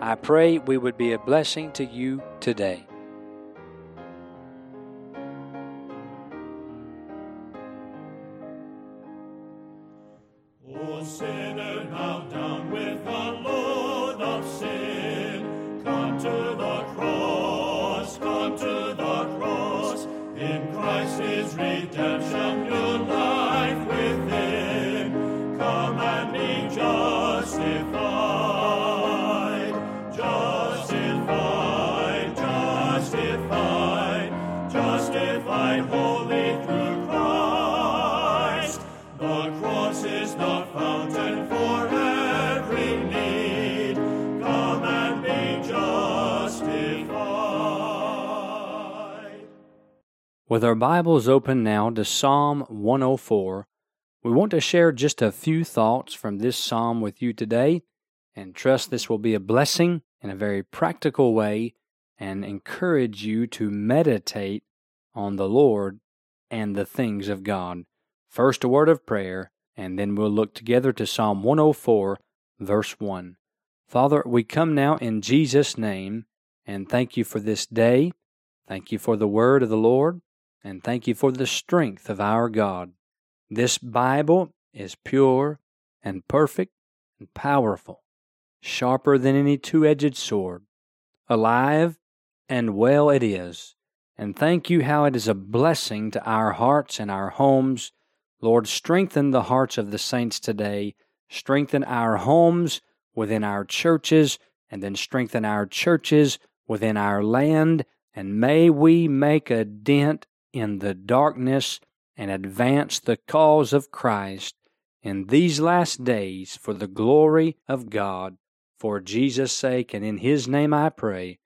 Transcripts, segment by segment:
I pray we would be a blessing to you today. With our Bibles open now to Psalm 104, we want to share just a few thoughts from this psalm with you today and trust this will be a blessing in a very practical way and encourage you to meditate on the Lord and the things of God. First, a word of prayer, and then we'll look together to Psalm 104, verse 1. Father, we come now in Jesus' name and thank you for this day. Thank you for the word of the Lord, and thank you for the strength of our God. This Bible is pure and perfect and powerful, sharper than any two edged sword, alive and well it is. And thank you how it is a blessing to our hearts and our homes. Lord, strengthen the hearts of the saints today. Strengthen our homes within our churches, and then strengthen our churches within our land. And may we make a dent in the darkness and advance the cause of Christ in these last days for the glory of God. For Jesus' sake and in His name I pray.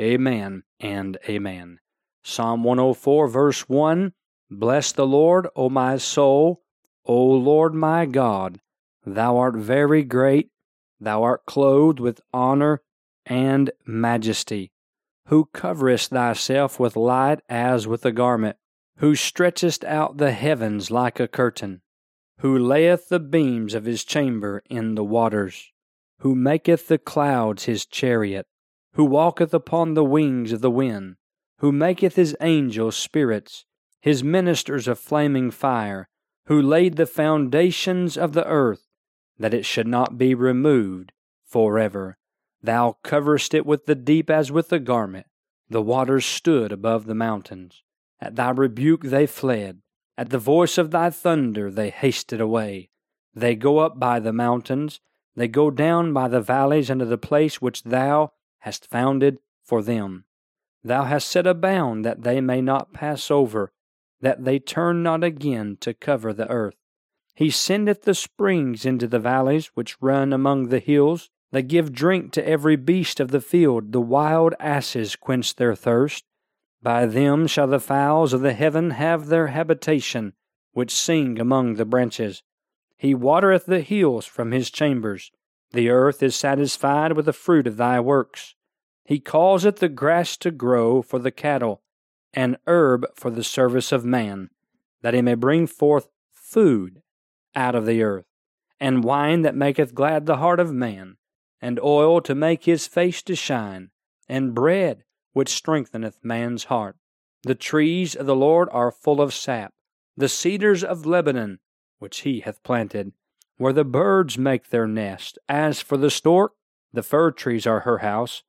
Amen and amen. Psalm 104, verse 1 Bless the Lord, O my soul, O Lord my God. Thou art very great, thou art clothed with honor and majesty, who coverest thyself with light as with a garment, who stretchest out the heavens like a curtain, who layeth the beams of his chamber in the waters, who maketh the clouds his chariot, who walketh upon the wings of the wind, who maketh his angels spirits, his ministers of flaming fire, who laid the foundations of the earth, that it should not be removed forever. Thou coverest it with the deep as with a garment. The waters stood above the mountains. At thy rebuke they fled. At the voice of thy thunder they hasted away. They go up by the mountains. They go down by the valleys unto the place which thou hast founded for them. Thou hast set a bound that they may not pass over, that they turn not again to cover the earth. He sendeth the springs into the valleys which run among the hills. They give drink to every beast of the field. The wild asses quench their thirst. By them shall the fowls of the heaven have their habitation, which sing among the branches. He watereth the hills from his chambers. The earth is satisfied with the fruit of thy works. He causeth the grass to grow for the cattle, and herb for the service of man, that he may bring forth food out of the earth, and wine that maketh glad the heart of man, and oil to make his face to shine, and bread which strengtheneth man's heart. The trees of the Lord are full of sap, the cedars of Lebanon, which he hath planted, where the birds make their nest. As for the stork, the fir trees are her house.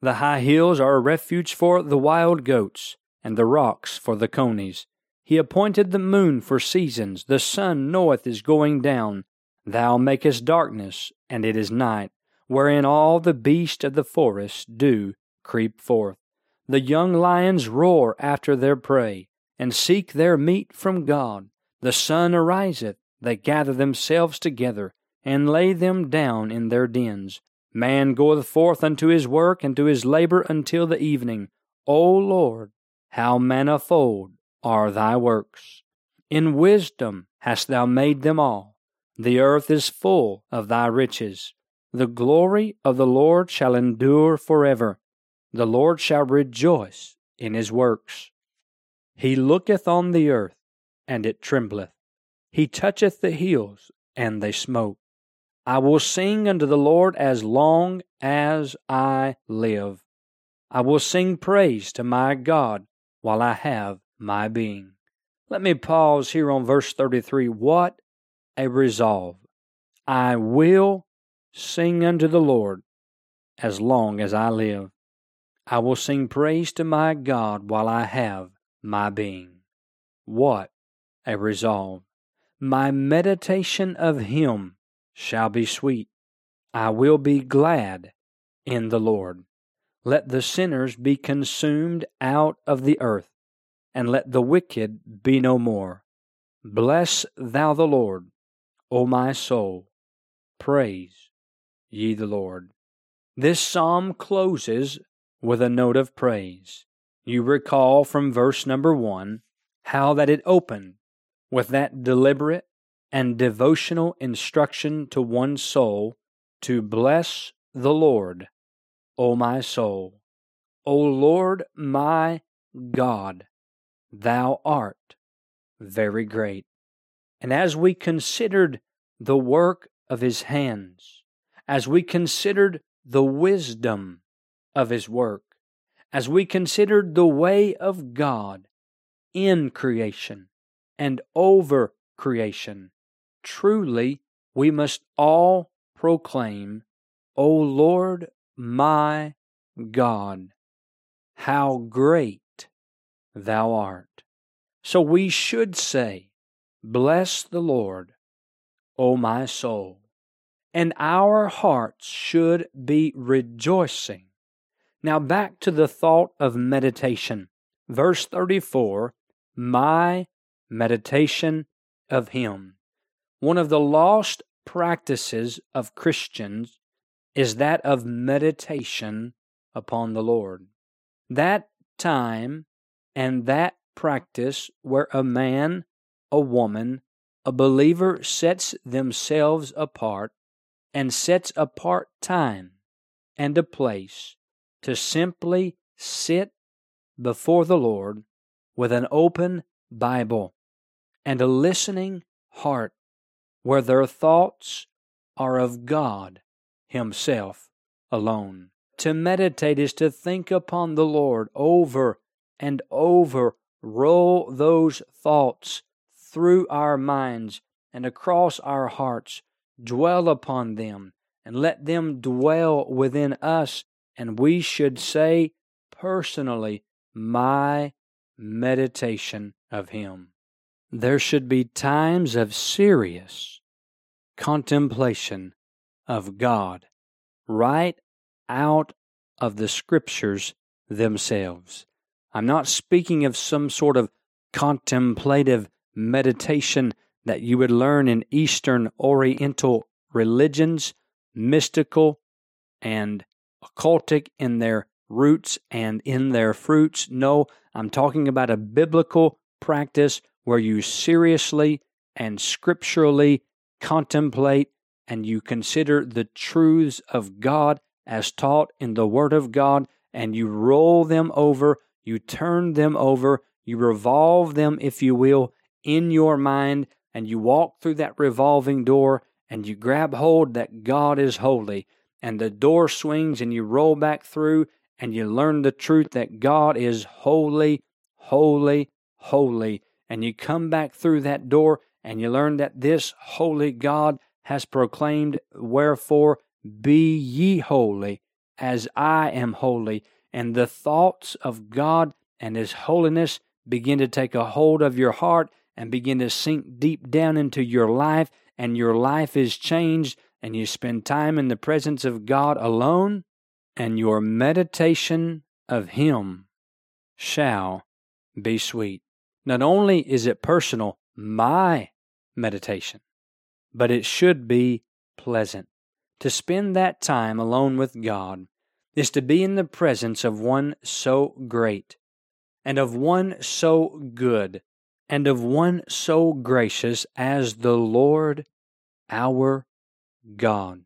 The high hills are a refuge for the wild goats, and the rocks for the conies. He appointed the moon for seasons, the sun knoweth his going down. Thou makest darkness, and it is night, wherein all the beasts of the forest do creep forth. The young lions roar after their prey, and seek their meat from God. The sun ariseth, they gather themselves together, and lay them down in their dens. Man goeth forth unto his work and to his labor until the evening. O Lord, how manifold are thy works! In wisdom hast thou made them all. The earth is full of thy riches. The glory of the Lord shall endure forever. The Lord shall rejoice in his works. He looketh on the earth, and it trembleth. He toucheth the hills, and they smoke. I will sing unto the Lord as long as I live. I will sing praise to my God while I have my being. Let me pause here on verse 33. What a resolve! I will sing unto the Lord as long as I live. I will sing praise to my God while I have my being. What a resolve! My meditation of Him shall be sweet. I will be glad in the Lord. Let the sinners be consumed out of the earth, and let the wicked be no more. Bless thou the Lord, O my soul. Praise ye the Lord. This psalm closes with a note of praise. You recall from verse number one how that it opened with that deliberate and devotional instruction to one's soul to bless the Lord, O my soul. O Lord my God, thou art very great. And as we considered the work of his hands, as we considered the wisdom of his work, as we considered the way of God in creation and over creation, Truly, we must all proclaim, O Lord my God, how great thou art. So we should say, Bless the Lord, O my soul. And our hearts should be rejoicing. Now back to the thought of meditation. Verse 34 My meditation of Him. One of the lost practices of Christians is that of meditation upon the Lord. That time and that practice where a man, a woman, a believer sets themselves apart and sets apart time and a place to simply sit before the Lord with an open Bible and a listening heart where their thoughts are of God Himself alone. To meditate is to think upon the Lord over and over, roll those thoughts through our minds and across our hearts, dwell upon them, and let them dwell within us. And we should say personally, My meditation of Him. There should be times of serious contemplation of God right out of the scriptures themselves. I'm not speaking of some sort of contemplative meditation that you would learn in Eastern Oriental religions, mystical and occultic in their roots and in their fruits. No, I'm talking about a biblical practice where you seriously and scripturally contemplate and you consider the truths of God as taught in the Word of God, and you roll them over, you turn them over, you revolve them, if you will, in your mind, and you walk through that revolving door and you grab hold that God is holy, and the door swings and you roll back through and you learn the truth that God is holy, holy, holy, and you come back through that door and you learn that this holy God has proclaimed, Wherefore be ye holy, as I am holy, and the thoughts of God and His holiness begin to take a hold of your heart and begin to sink deep down into your life, and your life is changed, and you spend time in the presence of God alone, and your meditation of Him shall be sweet. Not only is it personal, my meditation, but it should be pleasant. To spend that time alone with God is to be in the presence of one so great, and of one so good, and of one so gracious as the Lord our God.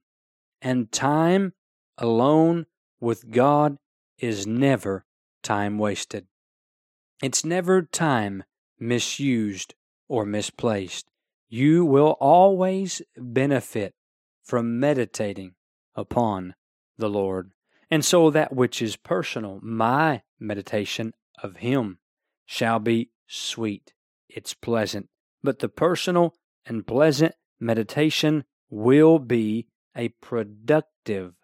And time alone with God is never time wasted. It's never time misused or misplaced. You will always benefit from meditating upon the Lord. And so that which is personal, my meditation of Him, shall be sweet. It's pleasant. But the personal and pleasant meditation will be a productive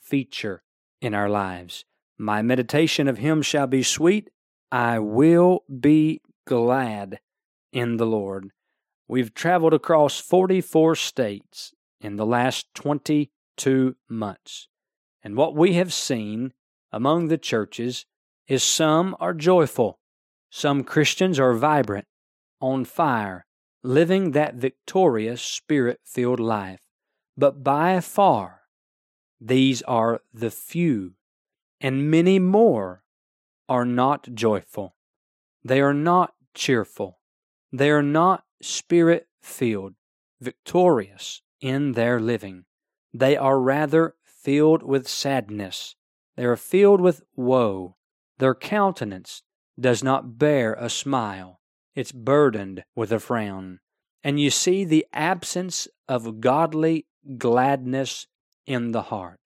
feature in our lives. My meditation of Him shall be sweet. I will be glad in the Lord. We've traveled across 44 states in the last 22 months. And what we have seen among the churches is some are joyful, some Christians are vibrant, on fire, living that victorious spirit filled life. But by far, these are the few, and many more are not joyful. They are not cheerful. They are not spirit filled, victorious in their living. They are rather filled with sadness. They are filled with woe. Their countenance does not bear a smile. It's burdened with a frown. And you see the absence of godly gladness in the heart.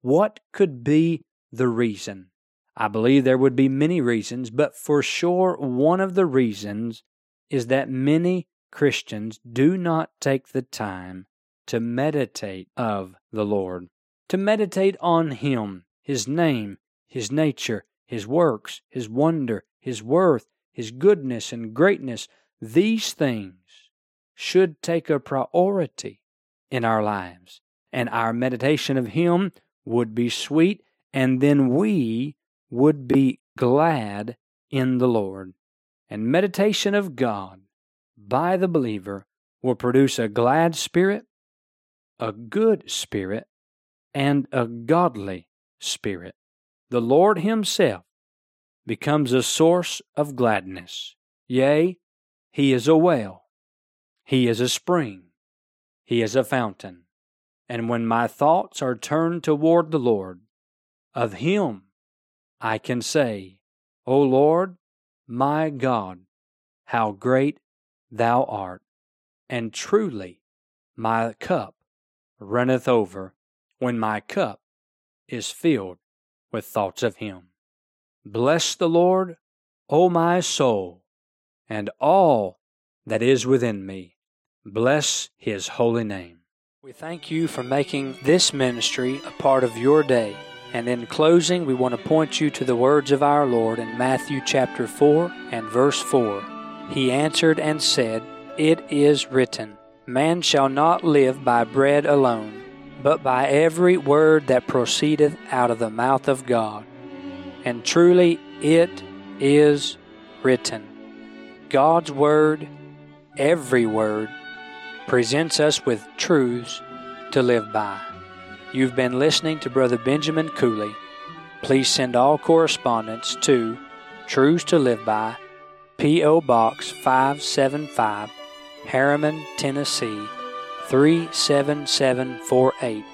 What could be the reason? I believe there would be many reasons, but for sure one of the reasons is that many Christians do not take the time to meditate of the Lord, to meditate on Him, His name, His nature, His works, His wonder, His worth, His goodness and greatness. These things should take a priority in our lives, and our meditation of Him would be sweet, and then we would be glad in the Lord. And meditation of God by the believer will produce a glad spirit, a good spirit, and a godly spirit. The Lord Himself becomes a source of gladness. Yea, He is a well, He is a spring, He is a fountain. And when my thoughts are turned toward the Lord, of Him I can say, O Lord, my God, how great thou art, and truly my cup runneth over when my cup is filled with thoughts of him. Bless the Lord, O my soul, and all that is within me. Bless his holy name. We thank you for making this ministry a part of your day. And in closing, we want to point you to the words of our Lord in Matthew chapter 4 and verse 4. He answered and said, It is written, Man shall not live by bread alone, but by every word that proceedeth out of the mouth of God. And truly it is written. God's word, every word, presents us with truths to live by. You've been listening to Brother Benjamin Cooley. Please send all correspondence to Truths to Live By, P.O. Box 575, Harriman, Tennessee 37748.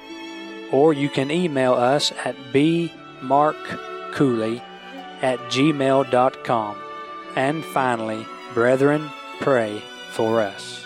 Or you can email us at bmarkcooley at gmail.com. And finally, brethren, pray for us.